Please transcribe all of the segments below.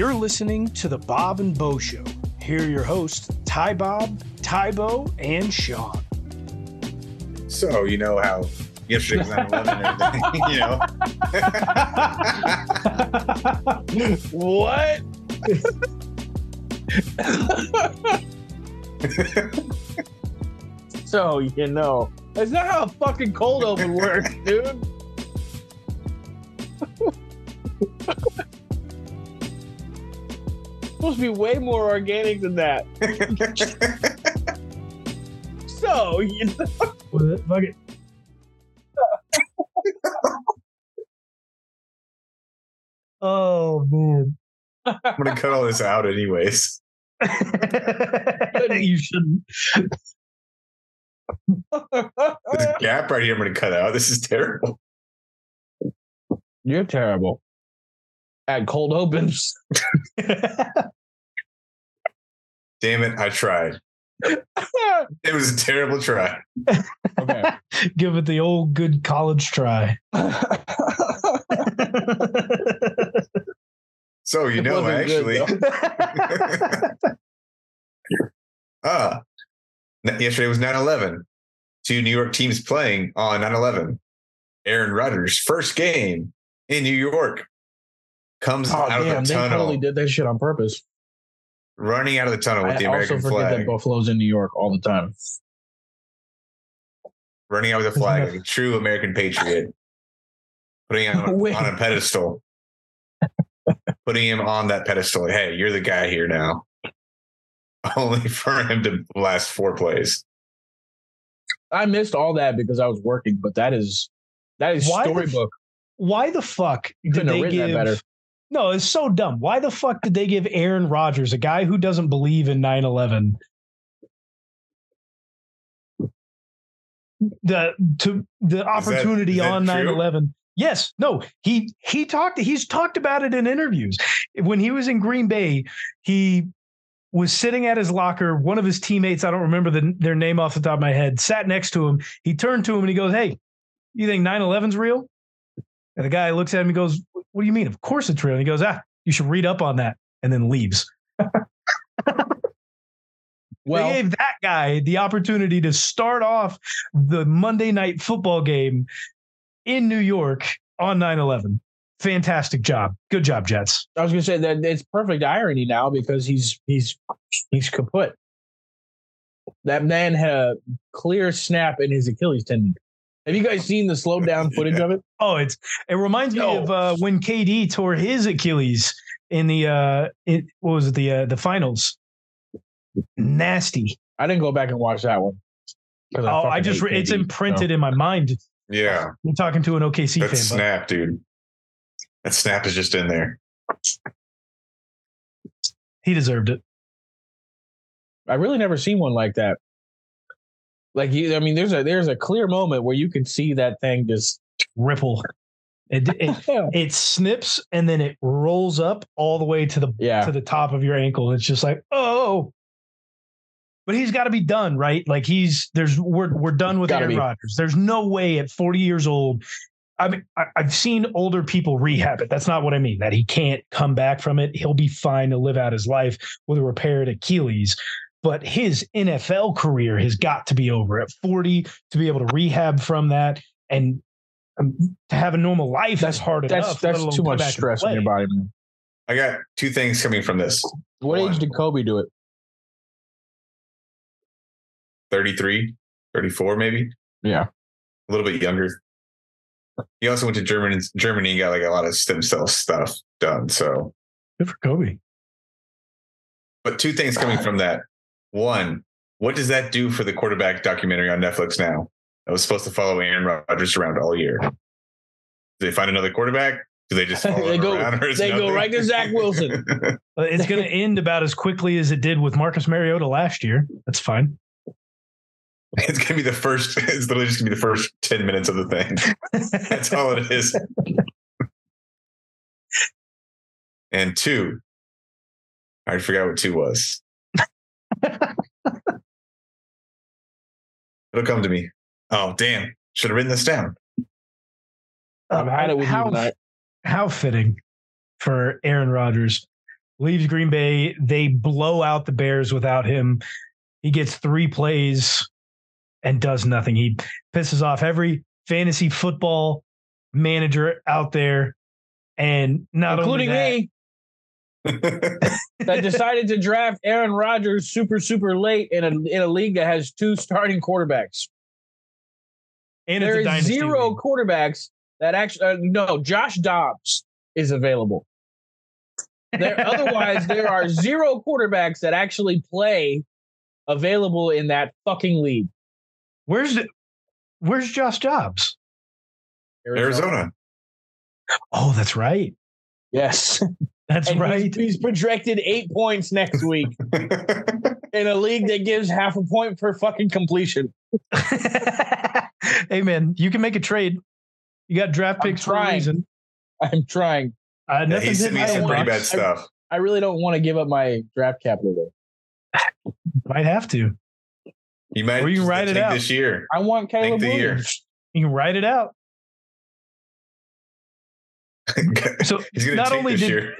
You're listening to the Bob and Bo Show. Here are your hosts, Ty Bob, Ty Bo, and Sean. So you know how yesterday was 9/11 and everything, you know. what? so you know, that's not how a fucking cold open works, dude. Supposed to be way more organic than that. so you know, Well, fuck it. oh man. I'm gonna cut all this out anyways. you shouldn't. This gap right here, I'm gonna cut out. This is terrible. you're terrible at cold opens. Damn it, I tried. It was a terrible try. okay. Give it the old good college try. So you It know, wasn't good, actually, ah, n- yesterday was 9/11. Two New York teams playing on 9/11. Aaron Rodgers' first game in New York comes Oh out damn, of the tunnel. they tunnel, totally did that shit on purpose. Running out of the tunnel with I the also American forget flag, that Buffalo's in New York all the time. running out with the flag like a true American patriot, putting him on, on a pedestal, putting him on that pedestal. Hey, you're the guy here now. Only for him to last four plays. I missed all that because I was working, but that is that is Why the storybook. Why the fuck did they written that give? No, it's so dumb. Why the fuck did they give Aaron Rodgers, a guy who doesn't believe in 9/11, the to the opportunity is that on true? 9/11? Yes, no, he he talked he's talked about it in interviews. When he was in Green Bay, he was sitting at his locker. One of his teammates, I don't remember the, their name off the top of my head, sat next to him. He turned to him and he goes, "Hey, you think 9/11's real?" And the guy looks at him and goes, What do you mean? Of course it's real. And he goes, Ah, you should read up on that. And then leaves. Well, they gave that guy the opportunity to start off the Monday night football game in New York on 9 11. Fantastic job. Good job, Jets. I was gonna say that it's perfect irony now because he's he's he's kaput. That man had a clear snap in his Achilles tendon. Have you guys seen the slowed down footage of it? Oh, it's it reminds me of uh, when KD tore his Achilles in the uh it, what was it the uh, the finals. Nasty. I didn't go back and watch that one. 'Cause Oh, I just hate re- it's KD, imprinted in my mind. Yeah, I'm talking to an OKC that fan. but- snap, dude. That snap is just in there. He deserved it. I really never seen one like that. Like you, I mean, there's a there's a clear moment where you can see that thing just Ripple. It, it it snips and then it rolls up all the way to the yeah. to the top of your ankle. It's just like oh. But he's got to be done, right? Like he's there's we're we're done with Gotta Aaron. Rodgers. There's no way at 40 years old. I mean, I, I've seen older people rehab it. That's not what I mean. That he can't come back from it. He'll be fine to live out his life with a repaired Achilles. But his NFL career has got to be over at 40 to be able to rehab from that and um, to have a normal life. That's hard That's enough. let that's too much stress on your body, man. I got two things coming from this. What One. age did Kobe do it? 33, 34, maybe Yeah. a little bit younger. He also went to Germany, Germany and got like a lot of stem cell stuff done. So, Good for Kobe. but two things coming from that. One, what does that do for the quarterback documentary on Netflix now? That was supposed to follow Aaron Rodgers around all year. Do they find another quarterback? Do they just They go- around? Or they go right to Zach Wilson. Uh, It's going to end about as quickly as it did with Marcus Mariota last year. That's fine. it's gonna be the first. It's literally just gonna be the first ten minutes of the thing. That's all it is. and two, I forgot what two was. It'll come to me. Oh, damn. Should have written this down. I've had uh, it with how, you tonight. how fitting for Aaron Rodgers leaves Green Bay. They blow out the Bears without him. He gets three plays and does nothing. He pisses off every fantasy football manager out there. And not including only me, that decided to draft Aaron Rodgers super, super late in a in a league that has two starting quarterbacks. that, and it's a is zero league. quarterbacks that actually uh, no. Josh Dobbs is available. There, otherwise, there are zero quarterbacks that actually play available in that fucking league. Where's the, where's Josh Dobbs? Arizona. Oh, that's right. Yes, That's and right. He's, he's projected eight points next week in a league that gives half a point per fucking completion. hey man, you can make a trade. You got draft I'm picks for a trying. reason. I'm trying. Uh, yeah, nothing's he's in me some pretty bad stuff. I really don't want to give up my draft capital though. Might have to. You might Or you can just ride it out. this year. I want Caleb the year. Williams. You can write it out. So He's not only did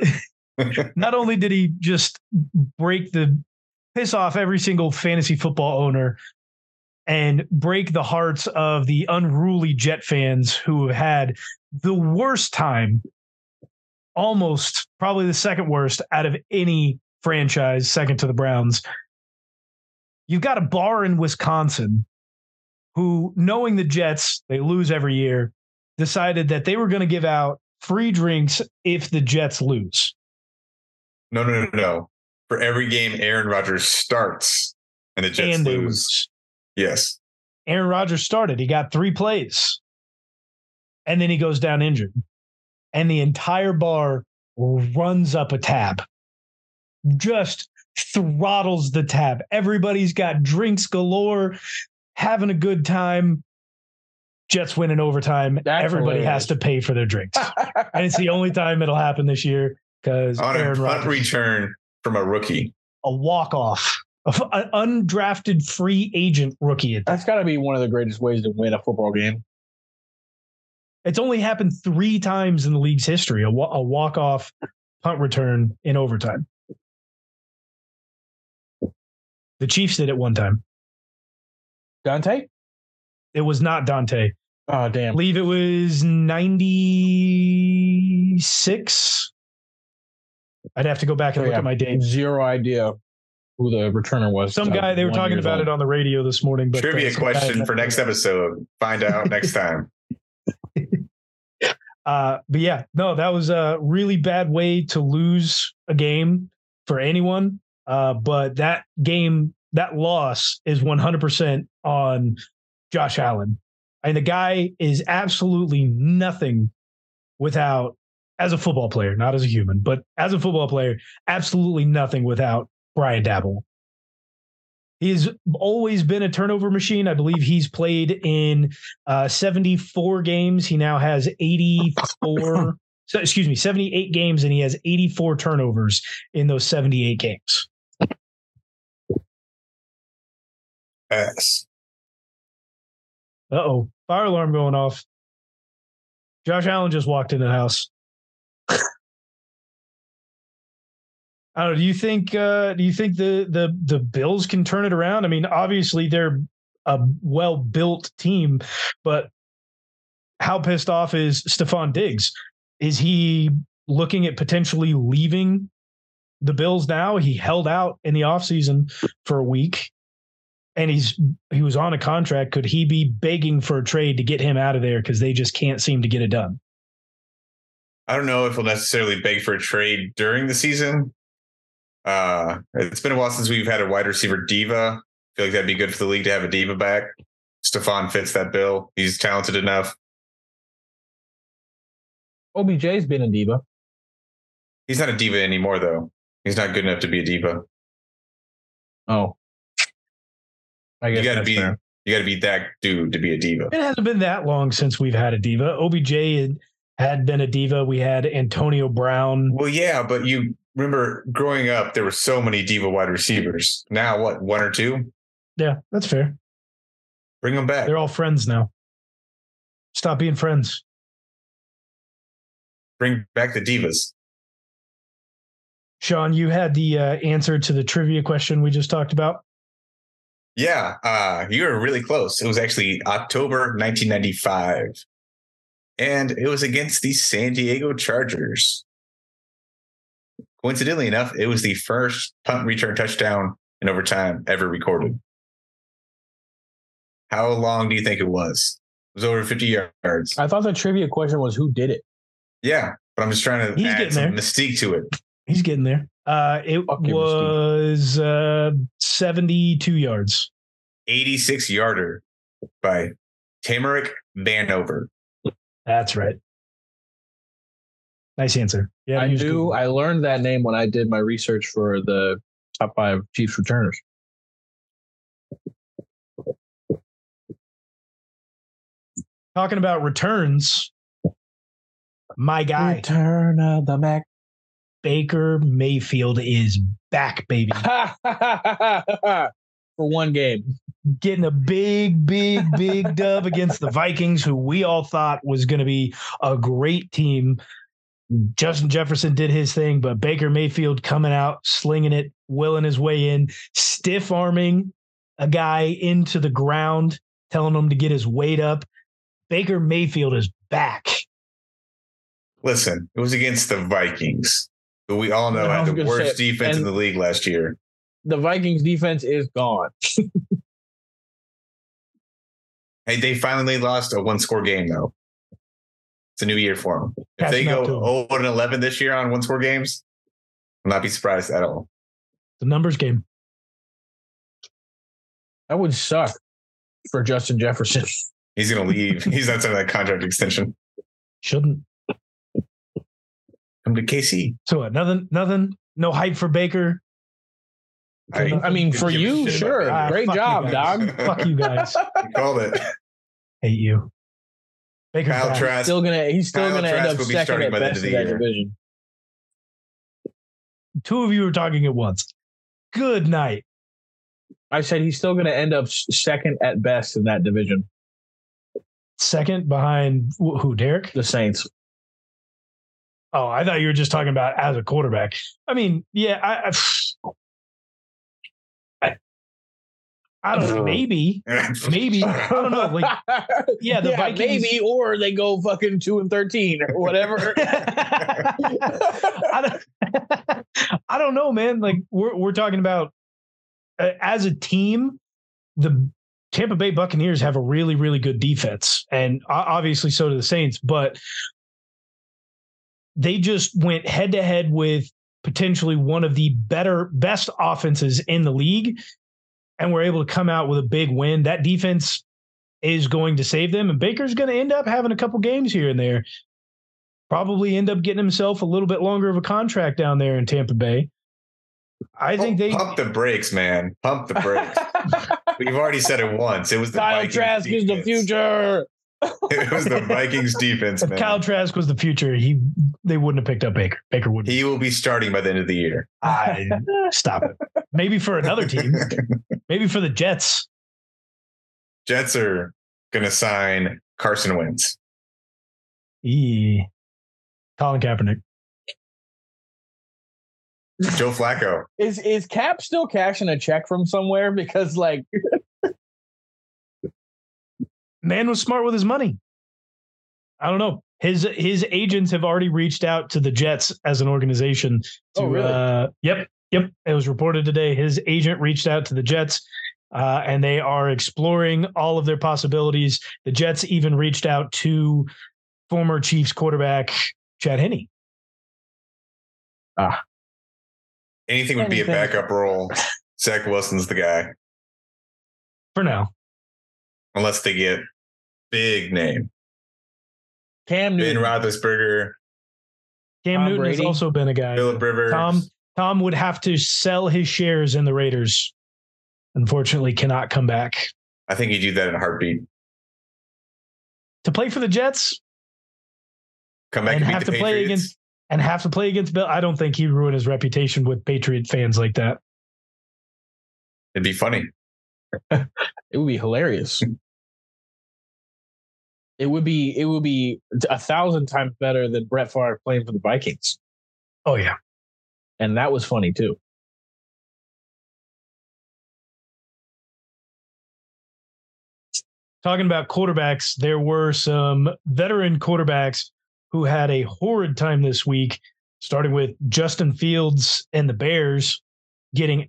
not only did he just break the piss off every single fantasy football owner and break the hearts of the unruly Jet fans who have had the worst time, almost probably the second worst out of any franchise, second to the Browns. You've got a bar in Wisconsin who, knowing the Jets, they lose every year, decided that they were going to give out free drinks if the Jets lose. No, no, no, no. For every game Aaron Rodgers starts and the Jets and lose. lose. Yes. Aaron Rodgers started. He got three plays. And then he goes down injured. And the entire bar runs up a tab. Just throttles the tab. Everybody's got drinks galore, having a good time. Jets win in overtime. That's Everybody hilarious. has to pay for their drinks. and it's the only time it'll happen this year because On a punt return from a rookie. a walk off, an undrafted free agent rookie at that. That's got to be one of the greatest ways to win a football game. It's only happened three times in the league's history a, wa- a walk off punt return in overtime. The Chiefs did it one time. Dante? It was not Dante. I Oh damn! I believe it was 96. I'd have to go back and Oh, look yeah. at my dates. Zero idea who the returner was. Some guy, they were talking about it on the radio this morning. But Trivia uh, some guy- question for next episode. Find out next time. Uh, but yeah, no, that was a really bad way to lose a game for anyone. Uh, but that game, that loss is 100% on Josh Allen. And the guy is absolutely nothing without, as a football player, not as a human, but as a football player, absolutely nothing without Brian Daboll. He's always been a turnover machine. I believe he's played in uh, 74 games. He now has 84, so, excuse me, 78 games, and he has 84 turnovers in those 78 games. Uh oh, fire alarm going off. Josh Allen just walked in the house. I don't know. Do you think? Uh, do you think the the the Bills can turn it around? I mean, obviously they're a well built team, but how pissed off is Stefon Diggs? Is he looking at potentially leaving the Bills now? He held out in the offseason for a week and he's he was on a contract. Could he be begging for a trade to get him out of there because they just can't seem to get it done? I don't know if he'll necessarily beg for a trade during the season. Uh, it's been a while since we've had a wide receiver diva. I feel like that'd be good for the league to have a diva back. Stefon fits that bill. He's talented enough. OBJ's been a diva. He's not a diva anymore, though. He's not good enough to be a diva. Oh, I You got to be fair. you got to be that dude to be a diva. It hasn't been that long since we've had a diva. OBJ had, had been a diva. We had Antonio Brown. Well, yeah, but you remember growing up, there were so many diva wide receivers. Now, what? One or two? Yeah, that's fair. Bring them back. They're all friends now. Stop being friends. Bring back the divas. Sean, you had the uh, answer to the trivia question we just talked about. Yeah, uh, you were really close. It was actually October 1995, and it was against the San Diego Chargers. Coincidentally enough, it was the first punt return touchdown in overtime ever recorded. How long do you think it was? It was over 50 yards. I thought the trivia question was who did it. Yeah, but I'm just trying to He's add getting some there. mystique to it. He's getting there. Uh, it you, was uh, 72 yards. 86 yarder by Tamarick Vanover. That's right. Nice answer. Yeah, I use knew Google. I learned that name when I did my research for the top five Chiefs returners. Talking about returns, my guy Return of the Mac. Baker Mayfield is back, baby. for one game. Getting a big, big, big dub against the Vikings, who we all thought was going to be a great team. Justin Jefferson did his thing, but Baker Mayfield coming out, slinging it, willing his way in, stiff arming a guy into the ground, telling him to get his weight up. Baker Mayfield is back. Listen, it was against the Vikings, who we all know had the worst say, defense in the league last year. The Vikings defense is gone. Hey, they finally lost a one score game, though. It's a new year for them. If they go to 'em. 0 and 11 this year on one score games, I'll not be surprised at all. The numbers game. That would suck for Justin Jefferson. He's going to leave. He's not signing that contract extension. Shouldn't. Come to KC. So what? Nothing, nothing, no hype for Baker. I, I mean, for you, sure. that. Ah, Great fuck you job, dog. Fuck you guys. You called it. Hate you. Baker Kyle Trask. Still gonna he's still Kyle gonna Trask end up will be second starting at by the end best of in the that year. division. Two of you were talking at once. Good night. I said he's still gonna end up second at best in that division. Second behind who? Derek? The Saints. Oh, I thought you were just talking about as a quarterback. I mean, yeah, I, I, I, don't know. Maybe, maybe. I don't know. Like, yeah, the Vikings. maybe, or they go fucking two and thirteen or whatever. I don't, I don't know, man. Like we're we're talking about uh, as a team, the Tampa Bay Buccaneers have a really really good defense, and obviously so do the Saints. But they just went head to head with potentially one of the better best offenses in the league, and were able to come out with a big win. That defense is going to save them, and Baker's going to end up having a couple games here and there probably end up getting himself a little bit longer of a contract down there in Tampa Bay. I think they pump the brakes, man. Pump the brakes. We've already said it once. It was the Kyle Vikings Trask is the future. It was the Vikings defense, if man. Kyle Trask was the future, he they wouldn't have picked up Baker. Baker wouldn't. he will be starting by the end of the year. I stop it. Maybe for another team. Maybe for the Jets. Jets are going to sign Carson Wentz. E. Colin Kaepernick. Joe Flacco. Is is Cap still cashing a check from somewhere? Because like Man was smart with his money. I don't know. His his agents have already reached out to the Jets as an organization. To, Oh, really? Uh, yep, yep. It was reported today. His agent reached out to the Jets, uh, and they are exploring all of their possibilities. The Jets even reached out to former Chiefs quarterback Chad Henne. Ah, anything would be a backup role. Zach Wilson's the guy, For now, unless they get big name. Cam Newton, Ben Newton. Roethlisberger, Cam Tom Newton has also been a guy. Philip Rivers. Tom Tom would have to sell his shares in the Raiders. Unfortunately, cannot come back I think he'd do that in a heartbeat. to play for the Jets. Come back And and, beat have the to play Patriots. against- and have to play against Bill. I don't think he'd ruin his reputation with Patriot fans like that. It'd be funny. It would be hilarious. it would be it would be a thousand times better than Brett Favre playing for the Vikings. Oh yeah, and that was funny too. Talking about quarterbacks, there were some veteran quarterbacks who had a horrid time this week, starting with Justin Fields and the Bears getting.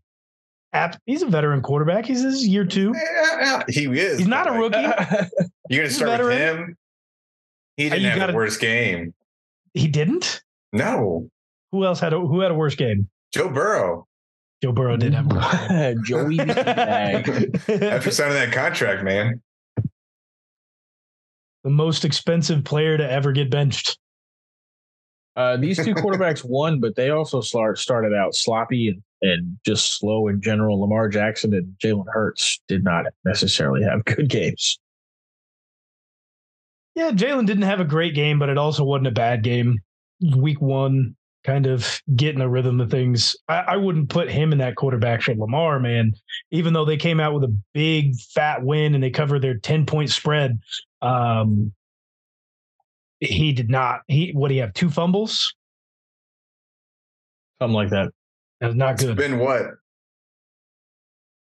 He's a veteran quarterback. He's his year two. Yeah, yeah, he is. He's not a rookie. You're gonna start with him. He didn't you have gotta- the worst game. He didn't. No, Who else had a who had a worse game? Joe Burrow. Joe Burrow did have a worse game. Joey After signing that contract, man. the most expensive player to ever get benched. Uh, these two quarterbacks won, but they also start, started out sloppy and, and just slow in general. Lamar Jackson and Jalen Hurts did not necessarily have good games. Yeah, Jalen didn't have a great game, but it also wasn't a bad game. Week one, kind of getting a rhythm of things. I, I wouldn't put him in that quarterback for Lamar, man. Even though they came out with a big fat win and they covered their 10 point spread. Um he did not. He what do you have? Two fumbles? Something like that. That's not It's good. been what?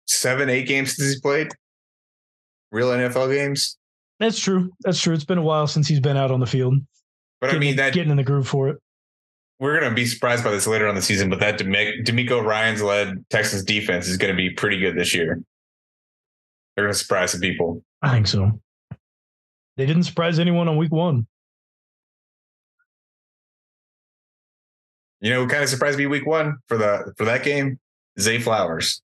Seven, eight games since he's played? Real NFL games? That's true. That's true. It's been a while since he's been out on the field. But I mean that getting in the groove for it. we're gonna be surprised by this later on the season, but that Demi- DeMeco Ryans led Texas defense is gonna be pretty good this year. They're gonna surprise some people. I think so. They didn't surprise anyone on week one. You know, who kind of surprised me week one for the for that game? Zay Flowers.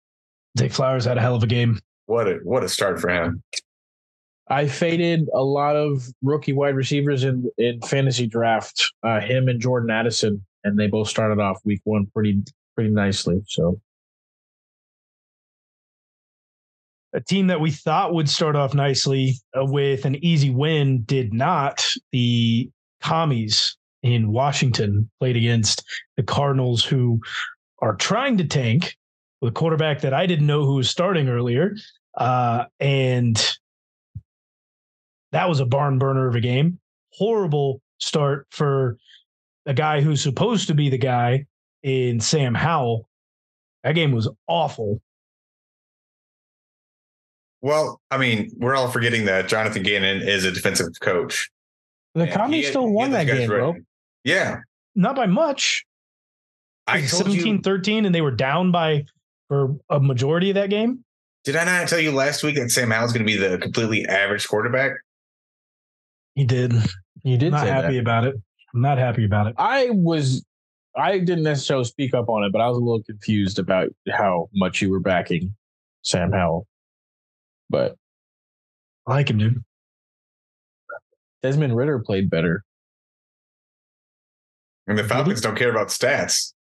Zay Flowers had a hell of a game. What a what a start for him. I faded a lot of rookie wide receivers in in fantasy draft. Uh, him and Jordan Addison, and they both started off week one pretty pretty nicely. So a team that we thought would start off nicely uh, with an easy win did not. The commies in Washington played against the Cardinals, who are trying to tank with a quarterback that I didn't know who was starting earlier. Uh, and that was a barn burner of a game. Horrible start for a guy who's supposed to be the guy in Sam Howell. That game was awful. Well, I mean, we're all forgetting that Jonathan Gannon is a defensive coach. the And commies still won that those guys game, bro. Ready. Yeah. Not by much. I It told 17 you 13 and they were down by for a majority of that game. did I not tell you last week that Sam Howell's gonna be the completely average quarterback? He did. You did I'm not say happy that. about it. I'm not happy about it. I was. I didn't necessarily speak up on it, but I was a little confused about how much you were backing Sam Howell. But I like him, dude. Desmond Ridder played better. And the Falcons don't care about stats.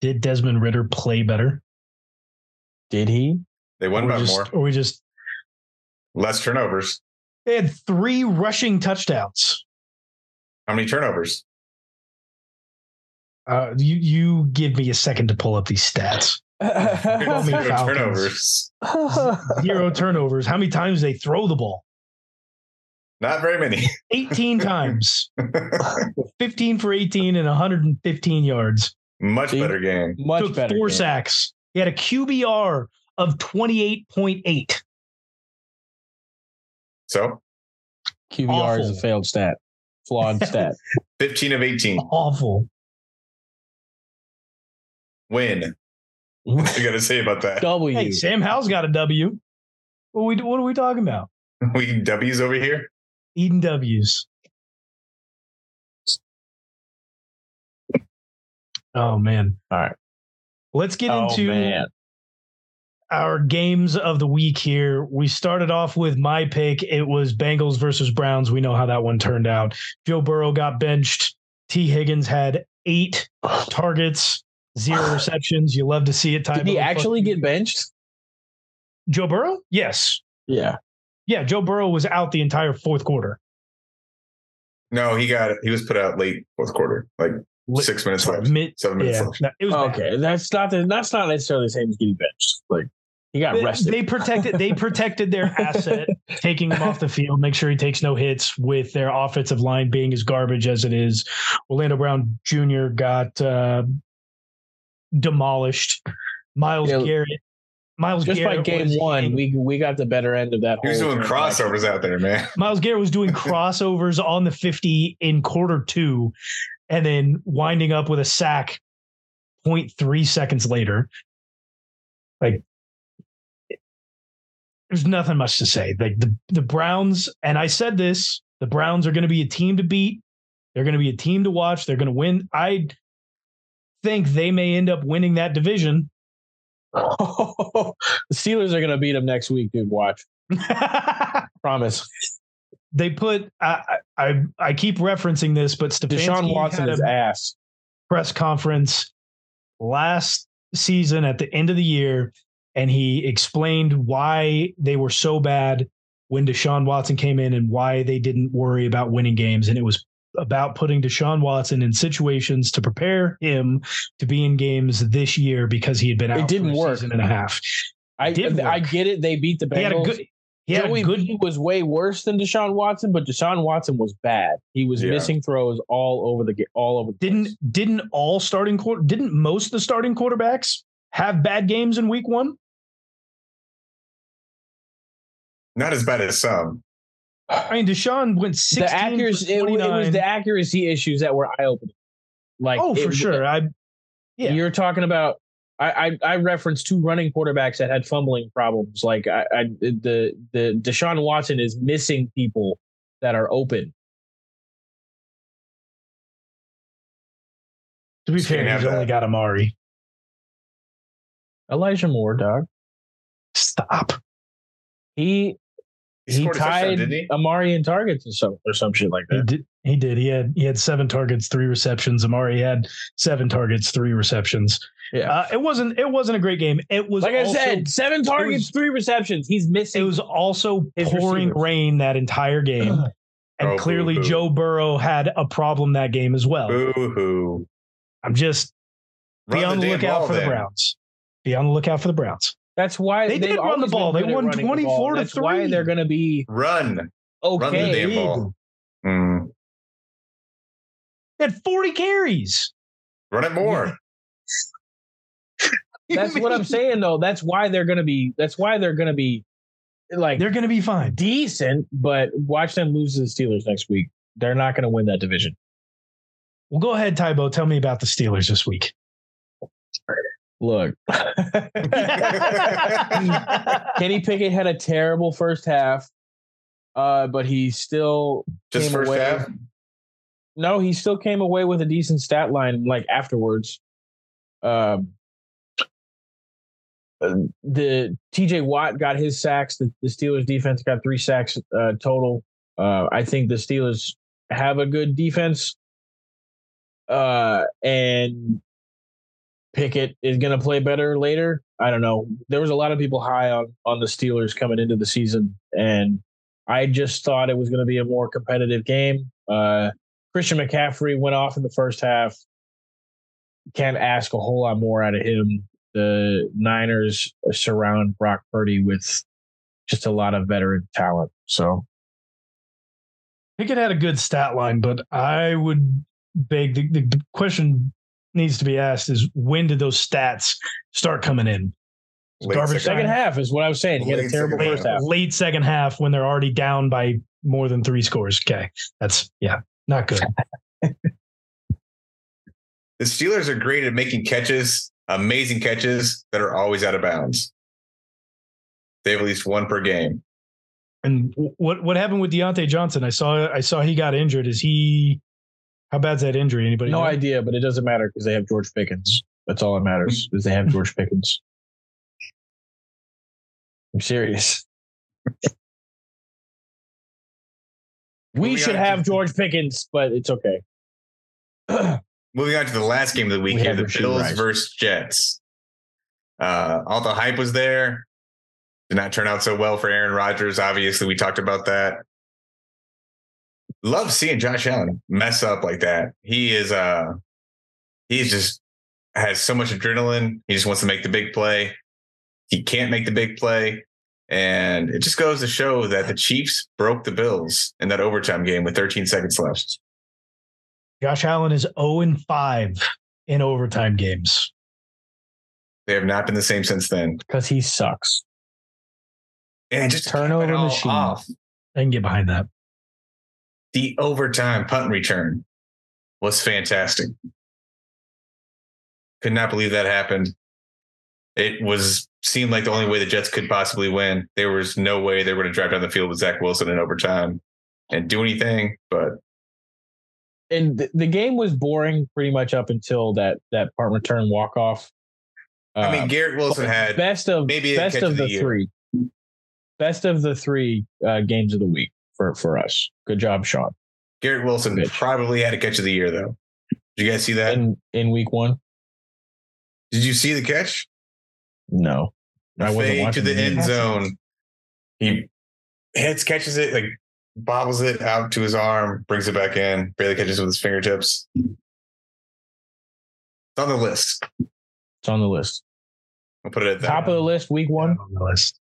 Did Desmond Ridder play better? Did he? They won by just, more, or we just less turnovers. they had three rushing touchdowns. How many turnovers? Uh, you you give me a second to pull up these stats. Call me Zero turnovers. Zero turnovers. How many times they throw the ball? Not very many. 18 times. 15 for 18 and 115 yards. Much See? better game. Much Took better. four game. sacks. He had a QBR of 28.8. So QBR is a failed stat, flawed stat. 15 of 18. Awful. Win. What you got to say about that? W. Hey, Sam Howell's got a W. What are we, what are we talking about? We W's over here. Eden W's. Oh man. All right. Let's get oh into man, our games of the week here. We started off with my pick. It was Bengals versus Browns. We know how that one turned out. Joe Burrow got benched. Tee Higgins had eight targets, zero receptions. You love to see it. Ty did he actually get benched? Joe Burrow? Yes. Yeah. Yeah, Joe Burrow was out the entire fourth quarter. No, he got it. He was put out late fourth quarter, like Li- six minutes left, mid- seven minutes yeah, left. no, it was bad. Okay, that's not the, that's not necessarily the same as getting benched. Like he got They, rested. they protected they protected their asset, taking him off the field, make sure he takes no hits with their offensive line being as garbage as it is. Orlando Brown Jr. got uh, demolished. Myles Yeah. Garrett. Myles Just by game was one, in- we we got the better end of that. He was doing transaction. crossovers out there, man. Myles Garrett was doing crossovers on the 50 in quarter two and then winding up with a sack 0.3 seconds later. Like, there's nothing much to say. Like, the, the Browns, and I said this, the Browns are going to be a team to beat. They're going to be a team to watch. They're going to win. I think they may end up winning that division. the Steelers are gonna beat them next week, dude. Watch, promise. they put, I, I, I keep referencing this, but Stefanski Deshaun Watson had is a- ass. press conference last season at the end of the year, and he explained why they were so bad when Deshaun Watson came in and why they didn't worry about winning games. And it was about putting Deshaun Watson in situations to prepare him to be in games this year because he had been out It didn't for a work. season and a half. I did I get it. They beat the Bengals. He had a good. He had Joey a good. B was way worse than Deshaun Watson, but Deshaun Watson was bad. He was Yeah. missing throws all over the all over. The Didn't place. didn't all starting quarter didn't most of the starting quarterbacks have bad games in week one? Not as bad as some. I mean, Deshaun went 16 the accuracy? for It, it was the accuracy issues that were eye opening. Like oh, for it- sure. I yeah. You're talking about. I, I I referenced two running quarterbacks that had fumbling problems. Like I, I the the Deshaun Watson is missing people that are open. to be can't fair, have he's only that. got Amari. Elijah Moore, dog. Stop. He He, he, scored touchdown, tied didn't he? Amari in targets or some or some shit like that. He that. did. He did. He had he had seven targets, three receptions. Amari had seven targets, three receptions. Yeah. Uh, it wasn't. It wasn't a great game. It was like I said, seven targets, was- three receptions. He's missing. It was also pouring receivers. rain that entire game, and Oh, clearly boo-hoo. Joe Burrow had a problem that game as well. Boo hoo. I'm just be on the, lookout for the Browns. Be on the lookout for the Browns. That's why They they've did run the ball. They won running the 24 ball. to That's why they're going to be Run. Run the okay. damn ball. Mm. They had 40 carries. Run it more. That's what I'm saying, though. That's why they're going to be. That's why they're going to be like They're going to be fine. decent. But watch them lose to the Steelers next week. They're not going to win that division. Well, go ahead, Tybo. Tell me about the Steelers this week. Look, Kenny Pickett had a terrible first half, uh, but he still Just came first away- half. No, he still came away with a decent stat line like afterwards. Um, the TJ Watt got his sacks. The, the Steelers defense got three sacks uh, total. Uh, I think the Steelers have a good defense. Uh, and Pickett is going to play better later. I don't know. There was a lot of people high on on the Steelers coming into the season, and I just thought it was going to be a more competitive game. Uh, Christian McCaffrey went off in the first half. Can't ask a whole lot more out of him. The Niners surround Brock Purdy with just a lot of veteran talent. So Pickett had a good stat line, but I would beg the, the, the question needs to be asked is when did those stats start coming in? Late Garbage second second half is what I was saying. He had a Late terrible second first half. Late second half when they're already down by more than three scores. Okay. That's, yeah, not good. The Steelers are great at making catches, amazing catches that are always out of bounds. They have at least one per game. And what what happened with Diontae Johnson? I saw I saw he got injured. Is he? How bad's that injury? Anybody? No know? idea, but it doesn't matter because they have George Pickens. That's all that matters is they have George Pickens. I'm serious. we Moving should on to- have George Pickens, but it's okay. Moving on to the last game of the week We here, the Bills Rice. versus Jets. Uh, all the hype was there. Did not turn out so well for Aaron Rodgers. Obviously, we talked about that. Love seeing Josh Allen mess up like that. He is uh he's just has so much adrenaline. He just wants to make the big play. He can't make the big play. And it just goes to show that the Chiefs broke the Bills in that overtime game with 13 seconds left. Josh Allen is 0 and 5 in overtime games. They have not been the same since then. because he sucks. And just Turnover cap it all machine. off. I can get behind that. The overtime punt return was fantastic. Could not believe that happened. It was seemed like the only way the Jets could possibly win. There was no way they were going to drive down the field with Zach Wilson in overtime and do anything. But And th- the game was boring pretty much up until that that punt return walk off. I mean, Garrett Wilson had best of maybe best of of the the three, best of the three uh, games of the week for for us. Good job, Sean. Garrett Wilson Bitch. probably had a catch of the year though. Did you guys see that? In in week one, Did you see the catch? no, I wasn't Fade to the the game. end zone. He hits, catches it, like bobbles it out to his arm, brings it back in, barely catches it with his fingertips. It's on the list. it's on the list. I'll put it at that. Top of the list, week one. on the list.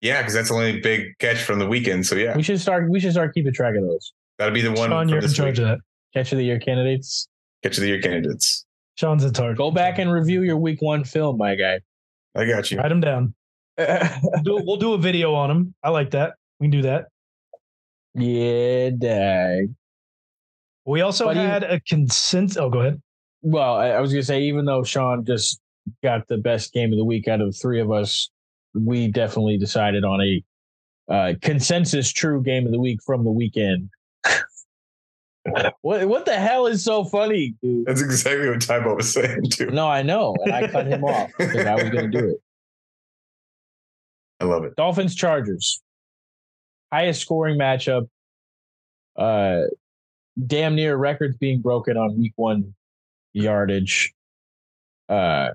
Yeah, because that's the only big catch from the weekend. So yeah, We should start. We should start keeping track of those that'll be the one Sean, you're in charge week. of that. catch of the year candidates. Catch of the year candidates. Sean's in charge. Go back and review your week one film, my guy. I got you. write them down. We'll do, we'll do a video on them. I like that. We can do that. yeah, dag. We also But even- had a consent. Oh, go ahead. Well, I, I was gonna say, even though Sean just got the best game of the week out of the three of us, we definitely decided on a uh, consensus true game of the week from the weekend. what what the hell is so funny, dude? That's exactly what Tybo was saying too. No, I know, and I cut him off because I was gonna do it. I love it. Dolphins Chargers. Highest scoring matchup. Uh damn near records being broken on week one yardage. Uh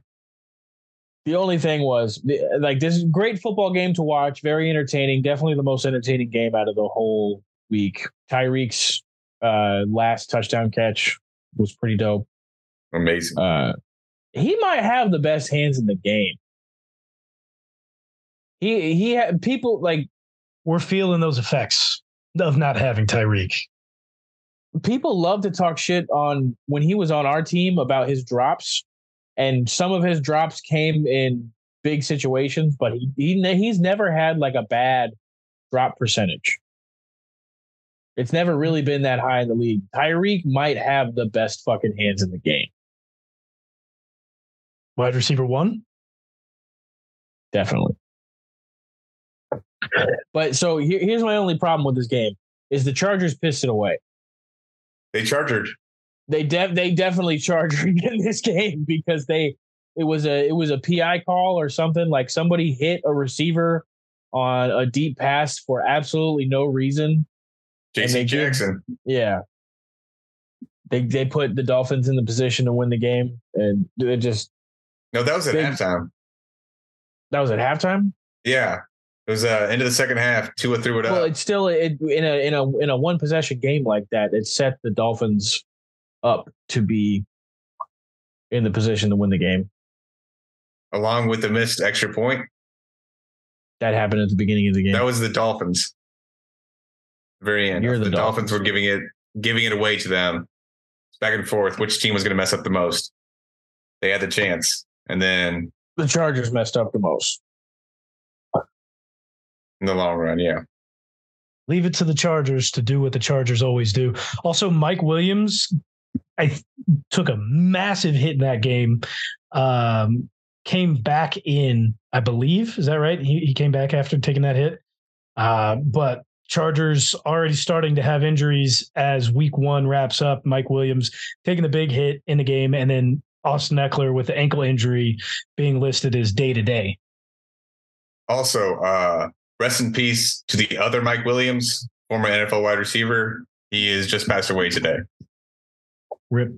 the only thing was like this is a great football game to watch, very entertaining, definitely the most entertaining game out of the whole week. Tyreek's uh last touchdown catch was pretty dope. Amazing. Uh, he might have the best hands in the game. He he had people like We're feeling those effects of not having Tyreek. people love to talk shit on when he was on our team about his drops, and some of his drops came in big situations, but he, he he's never had like a bad drop percentage. It's never really been that high in the league. Tyreek might have the best fucking hands in the game. Wide receiver one. definitely. But so here, here's my only problem with this game is the Chargers pissed it away. They chargered. They de- they definitely charged in this game because they it was a it was a PI call or something like somebody hit a receiver on a deep pass for absolutely no reason. They give- Jackson. Yeah. They they put the Dolphins in the position to win the game and it just No, that was at Big- halftime. that was at halftime. Yeah. It was uh end of the second half. Tua threw it Well, up. it's still it, in a in a in a one possession game like that. It set the Dolphins up to be in the position to win the game. along with the missed extra point. That happened at the beginning of the game. That was the Dolphins. Very end. You're the, the Dolphins. were giving it giving it away to them. Back and forth. Which team was going to mess up the most? They had the chance. And then the Chargers messed up the most. in the long run, yeah. Leave it to the Chargers to do what the Chargers always do. Also, Mike Williams, I took a massive hit in that game. Um, came back in, I believe. Is that right? He, he came back after taking that hit. Uh, but Chargers already starting to have injuries as week one wraps up. Mike Williams taking the big hit in the game, and then Austin Ekeler with the ankle injury being listed as day to day. Also, uh, rest in peace to the other Mike Williams, former NFL wide receiver. He is just passed away today. Rip.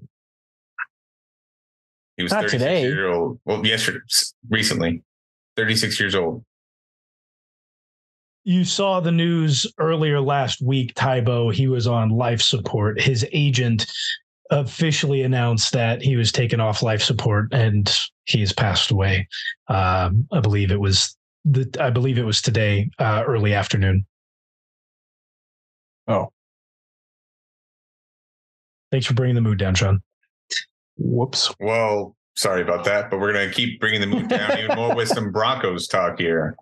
He was Not 36 today. years old. Well, yesterday, recently, 36 years old. you saw the news earlier last week, Tybo, he was on life support. His agent officially announced that he was taken off life support and he has passed away. Um, I believe it was the I believe it was today, uh, early afternoon. Oh. Thanks for bringing the mood down, Sean. Whoops. Well, Sorry about that, but we're gonna keep bringing the mood down even more with some Broncos talk here.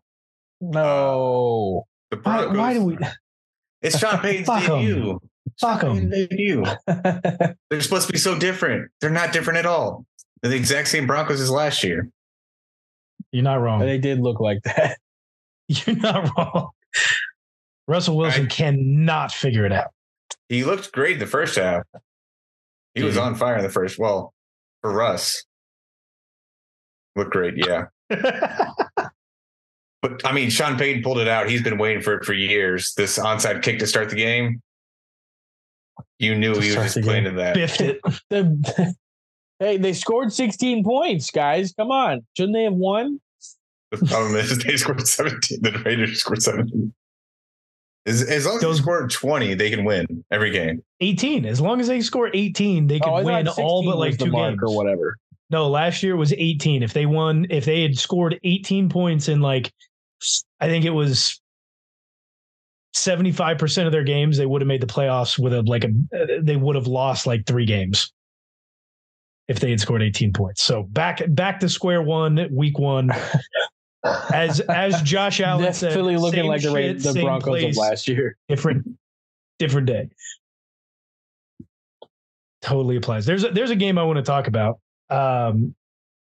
No. The Why, Broncos. why do we? It's Sean Payton's Fuck 'em. debut. Fuck Sean 'em. Payton's debut. They're supposed to be so different. They're not different at all. They're the exact same Broncos as last year. You're not wrong. they did look like that. You're not wrong. Russell Wilson I- cannot figure it out. He looked great in the first half. He was on fire in the first. Well, for Russ, looked great. Yeah, but I mean, Sean Payton pulled it out. He's been waiting for it for years. This onside kick to start the game. You knew To he was just playing to that. Biffed it. Hey, they scored 16 points, guys. Come on. Shouldn't they have won? The problem is they scored 17. The Raiders scored 17. As, as long as Those- they score 20, they can win every game. 18. As long as they score 18, they could Oh, win all but like two games. or whatever. No, last year was 18. If they won, if they had scored 18 points in like, I think it was 75% of their games, they would have made the playoffs with a like a, they would have lost like three games if they had scored 18 points. So back, back to square one, week one. As, as Josh Allen said, Definitely looking same like the, shit, the same Broncos place, of last year. different different day. Totally applies. There's a there's a game i want to talk about um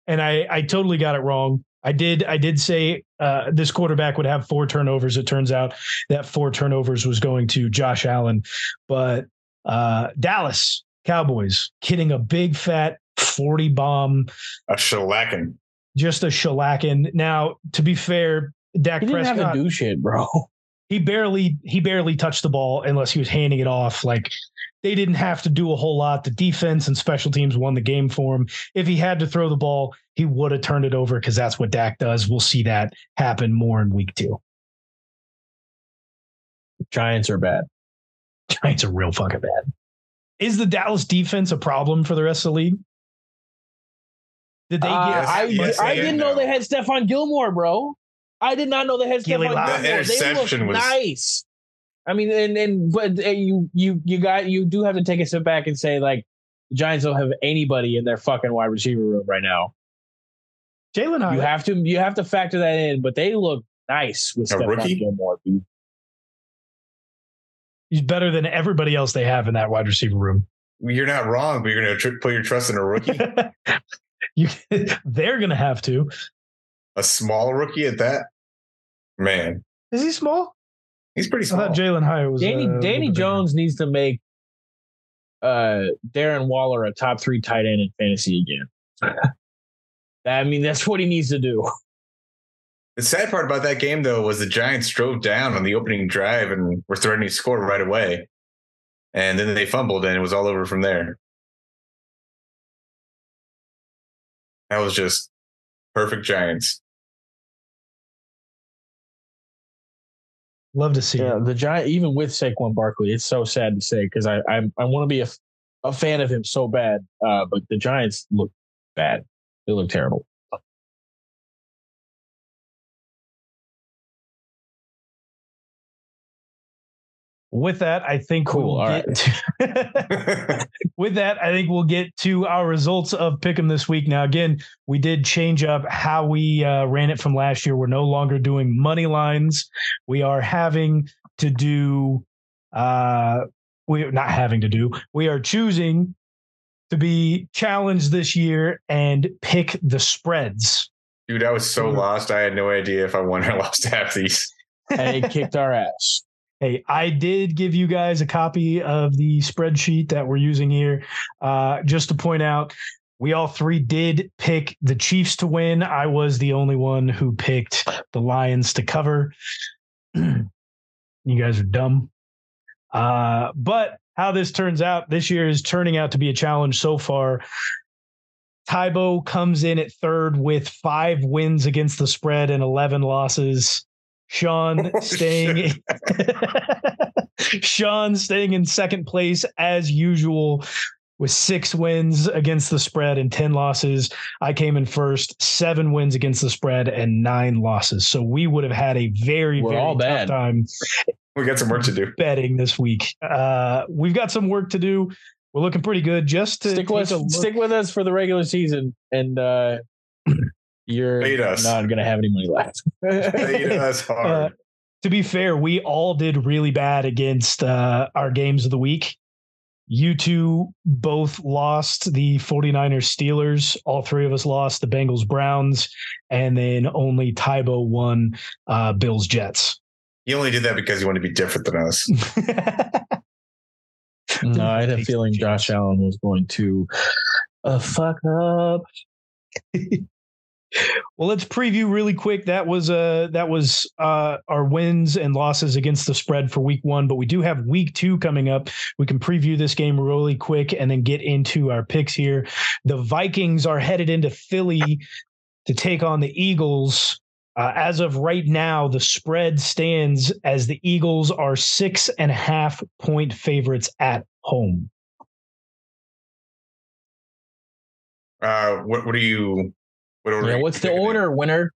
and i i totally got it wrong. I did i did say uh this quarterback would have four turnovers. It turns out that four turnovers was going to josh allen but uh dallas cowboys hitting a big fat 40 bomb. A shellacking. Just a shellacking. Now to be fair Dak He didn't Prescott have to do shit, bro. he barely he barely touched the ball unless he was handing it off. Like they didn't have to do a whole lot. The defense and special teams won the game for him. If he had to throw the ball he would have turned it over because that's what Dak does. We'll see that happen more in week two. Giants are bad. Giants are real fucking bad. Is the Dallas defense a problem for the rest of the league did they Uh, get I, yes, I they didn't know they had Stephon Gilmore, bro. I did not know they had Gilly Stephon Gilmore. The They interception look was- nice. I mean, and and but uh, you you you got you do have to take a step back and say like the Giants don't have anybody in their fucking wide receiver room right now. Jalin You Hyatt have to you have to factor that in, but they look nice with A Stephon rookie? Gilmore. Dude. he's better than everybody else they have in that wide receiver room You're not wrong, but you're going to tr- put your trust in a rookie, you they're gonna have to a small rookie at that. Man, is he small he's pretty I small. thought Jalin Hyatt was Danny uh, Danny bit bigger. Jones needs to make uh Darren Waller a top three tight end in fantasy again. I mean, that's what he needs to do. The sad part about that game, though, was the Giants drove down on the opening drive and were threatening to score right away. And then they fumbled, and it was all over from there. That was just perfect Giants. Love to see Yeah, it. the giant, even with Saquon Barkley, it's so sad to say because I I, I want to be a, a fan of him so bad, uh, but the Giants look bad. They look terrible. With that, I think Cool, we'll all get to- with that, I think we'll get to our results of Pick'em this week. Now, again, we did change up how we uh, ran it from last year. We're no longer doing money lines. We are having to do. Uh, we're not having to do. We are choosing to be challenged this year and pick the spreads. Dude, I was so lost. I had no idea if I won or lost half these. And it kicked our ass. Hey, I did give you guys a copy of the spreadsheet that we're using here. Uh, just to point out, we all three did pick the Chiefs to win. I was the only one who picked the Lions to cover. you guys are dumb. Uh, but how this turns out this year is turning out to be a challenge so far. Tybo comes in at third with five wins against the spread and 11 losses. Sean Oh, staying Sean staying in second place as usual with six wins against the spread and 10 losses. I came in first, seven wins against the spread and nine losses. So we would have had a very, We're very all tough bad. time We got some work to do. betting this week. Uh, we've got some work to do. we're looking pretty good. Just to stick with take a look- stick with us for the regular season, and uh, you're Fade us. not going to have any money left. Fade hard. Uh, to be fair, we all did really bad against uh, our games of the week. You two both lost the 49ers Steelers. All three of us lost the Bengals Browns. And then only Tybo won uh, Bills Jets. you only did that because you wanted to be different than us. no, I had a feeling Josh Allen was going to uh, fuck up. well, let's preview really quick. That was uh that was uh our wins and losses against the spread for week one, but we do have week two coming up. We can preview this game really quick and then get into our picks here. The Vikings are headed into Philly to take on the Eagles. Uh, as of right now, the spread stands as the Eagles are six and a half point favorites at home. Uh, what what are you? What order? Yeah, what's the picking in? order, winner?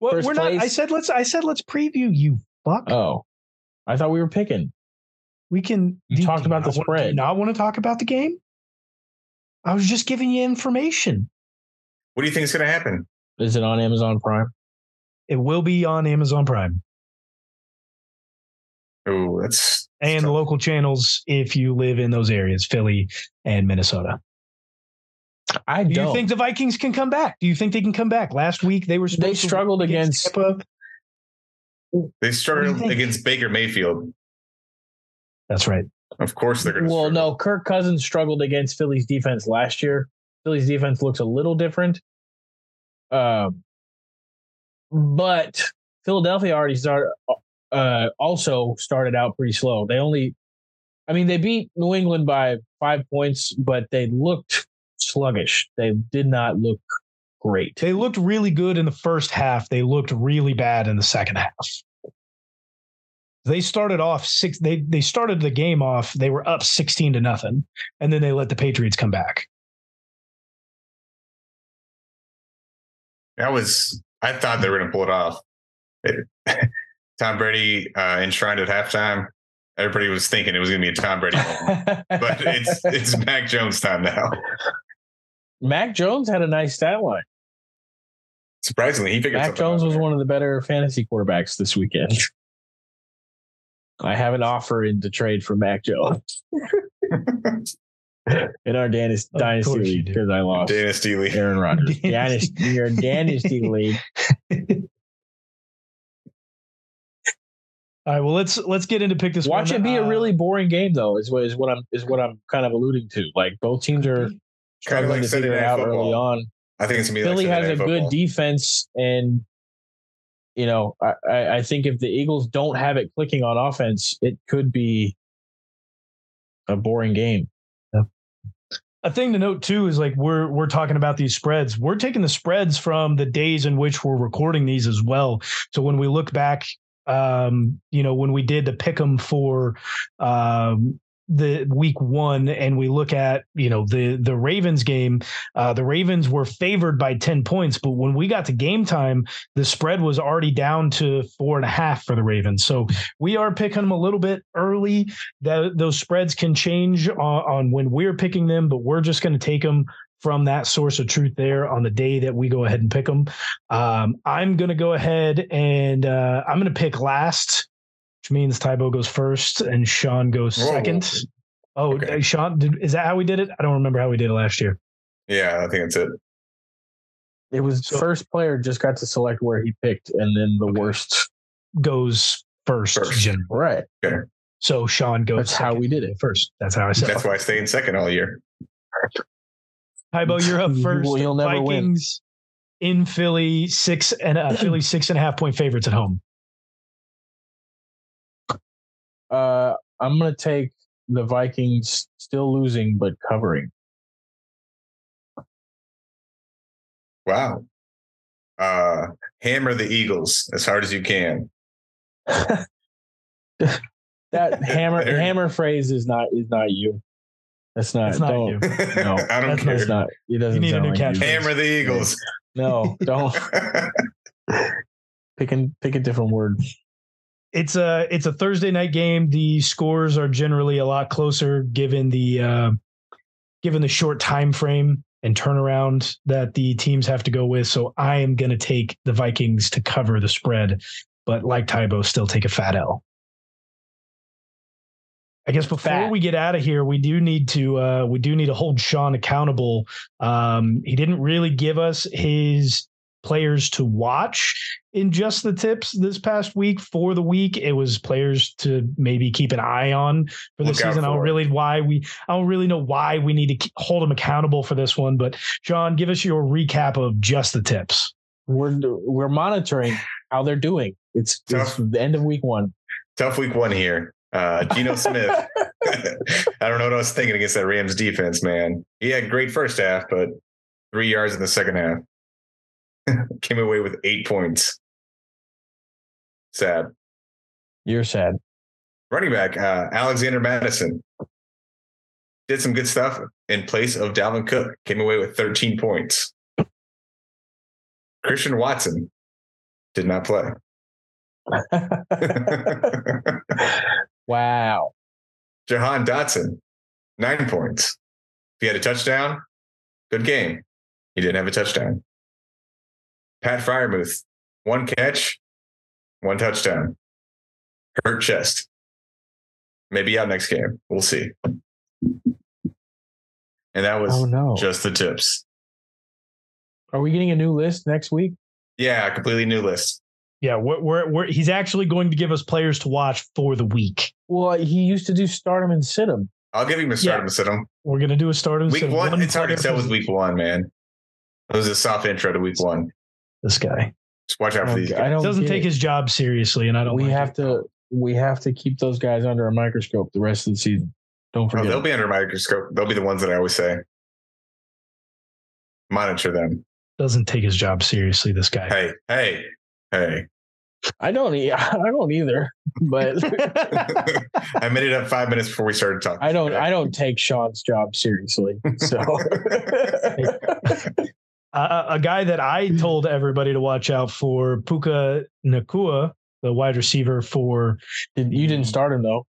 Well, First we're not. I said let's. I said let's preview. You fuck. Oh, I thought we were picking. We can. You do- talked do about the not want- do spread. you Not want to talk about the game. I was just giving you information. What do you think is going to happen? Is it on Amazon Prime? It will be on Amazon Prime Oh, that's and tough. local channels if you live in those areas, Philly and Minnesota. I Do don't. you think the Vikings can come back? Do you think they can come back? Last week they were supposed they struggled win against? Tampa. they struggled against Baker Mayfield. That's right. Of course, they're going to. Well, no, Kirk Cousins struggled against Philly's defense last year. Philly's defense looks a little different. Um, but Philadelphia already started, uh, also started out pretty slow. They only, I mean, they beat New England by five points, but they looked sluggish. They did not look great. They looked really good in the first half. They looked really bad in the second half. They started off six. They they started the game off. They were up sixteen to nothing, and then they let the Patriots come back. That was. I thought they were going to pull it off. It- Tom Brady uh, enshrined at halftime. Everybody was thinking it was going to be a Tom Brady moment, but it's it's Mac Jones time now. Mac Jones had a nice stat line. Surprisingly, he figured Mac Jones out was there. one of the better fantasy quarterbacks this weekend. I have an offer in to trade for Mac Jones in our Danis- dynasty league because I lost Dynasty League. Aaron Rodgers. Dynasty. Dynasty, your dynasty league. All right. Well, let's let's get into pick this. Watch one. it be a Uh, really boring game though. Is what is what I'm is what I'm kind of alluding to. Like both teams are Kind of struggling like to Sunday figure it out Football. early on. I think it's gonna be Philly like has a Night good defense, and you know, I, I I think if the Eagles don't have it clicking on offense, it could be a boring game. a thing to note too is like we're we're talking about these spreads. We're taking the spreads from the days in which we're recording these as well. So when we look back, um, you know, when we did the pick 'em for um the week one and we look at you know the the ravens game uh the ravens were favored by 10 points but when we got to game time the spread was already down to four and a half for the ravens so we are picking them a little bit early that those spreads can change on, on when we're picking them, but we're just going to take them from that source of truth there on the day that we go ahead and pick them. Um, I'm going to go ahead and uh, I'm going to pick last, which means Tybo goes first and Sean goes Whoa. second. Oh, Okay. Sean, did, is that how we did it? I don't remember how we did it last year. Yeah, I think that's it. It was So- first player just got to select where he picked, and then the Okay. worst. Goes first. First. generally. Right. So Sean goes. That's how we did it. first. That's how I said. That's it. why I stay in second all year. Tybo, you're up You- first. you'll never win. Vikings in Philly, six and uh, Philly six and a half point favorites at home. Uh, I'm gonna take the Vikings still losing but covering. Wow. Uh, hammer the Eagles as hard as you can. That hammer There- hammer phrase is not is not you. That's not. That's not don't, you. No, I don't that's care. It's not. It doesn't. You need a new like you. catchphrase. Hammer the Eagles. No, don't pick and pick a different word. It's a it's a Thursday night game. The scores are generally a lot closer given the uh, given the short time frame and turnaround that the teams have to go with. So I am going to take the Vikings to cover the spread, but like Tybo, still take a fat L. I guess before Fat. we get out of here, we do need to uh, we do need to hold Sean accountable. Um, he didn't really give us his players to watch in just the tips this past week for the week. It was players to maybe keep an eye on for the Look out season. I don't for. really why we I don't really know why we need to hold them accountable for this one. But John, give us your recap of just the tips. We're we're monitoring how they're doing. It's, it's the end of week one. Tough week one here. Uh, Geno Smith. I don't know what I was thinking against that Rams defense, man. He had great first half, but three yards in the second half. Came away with eight points. Sad. You're sad. Running back, uh, Alexander Mattison. Did some good stuff in place of Dalvin Cook. Came away with 13 points. Christian Watson did not play. wow. Jahan Dotson, nine points. If he had a touchdown, good game. He didn't have a touchdown. Pat Freiermuth, one catch, one touchdown. Hurt chest. Maybe out next game. We'll see. And that was Oh no. just the tips. Are we getting a new list next week? Yeah, completely new list. Yeah, we're, we're, we're he's actually going to give us players to watch for the week. Well, he used to do stardom and sit him. I'll give him a start Yeah. and sit him. We're going to do a start and Week sit one, it's hard to player tell for with week one, man. It was a soft intro to week one. This guy Just watch out for don't, these I don't doesn't get take it. his job seriously, and I don't. We like have it. to we have to keep those guys under a microscope the rest of the season. Don't Oh, forget. they'll be under a microscope. They'll be the ones that I always say. Monitor them. doesn't take his job seriously. This guy. Hey, hey, hey. I don't. I don't either. But I made it up five minutes before we started talking. I don't. I don't take Sean's job seriously. So Uh, a guy that I told everybody to watch out for, Puka Nacua, the wide receiver for. you didn't start him though.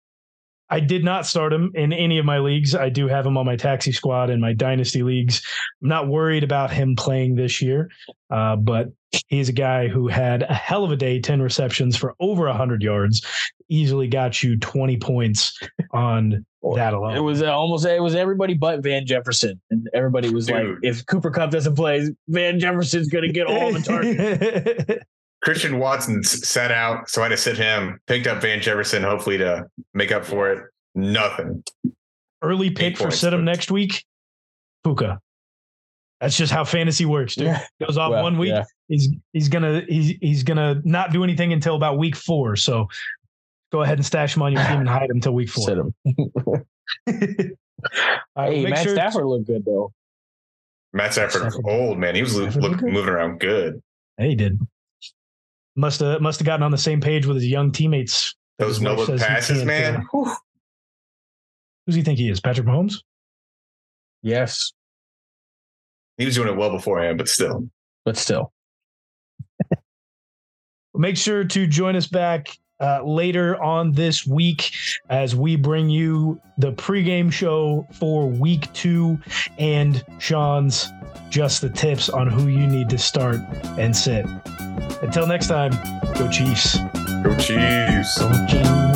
I did not start him in any of my leagues. I do have him on my taxi squad in my dynasty leagues. I'm not worried about him playing this year, uh, but he's a guy who had a hell of a day 10 receptions for over 100 yards, easily got you 20 points on that alone. It was uh, almost. It was everybody but Van Jefferson, and everybody was like, "If Cooper Kupp doesn't play, Van Jefferson's going to get all the targets." Christian Watson s- sat out, so I had to sit him. Picked up Van Jefferson, hopefully to make up for it. Nothing. Early pick for points, sit him but- next week, Puka. That's just how fantasy works, dude. Yeah. Goes off Well, one week, yeah. he's he's gonna he's he's gonna not do anything until about week four. So go ahead and stash him on your team and hide him until week four. Sit him. All right, Hey, Matt sure- Stafford looked good though. Matt Stafford, Stafford- old man. He was lo- Stafford look, look moving around good. Hey, he did. Must have must have gotten on the same page with his young teammates. Those his no look passes, man. uh, Whew. Who's he think he is? Patrick Mahomes? Yes, He was doing it well beforehand, but still. but still. Make sure to join us back uh, later on this week as we bring you the pregame show for week two and Sean's just the tips on who you need to start and sit. Until next time, go Chiefs. Go Chiefs. Go Chiefs.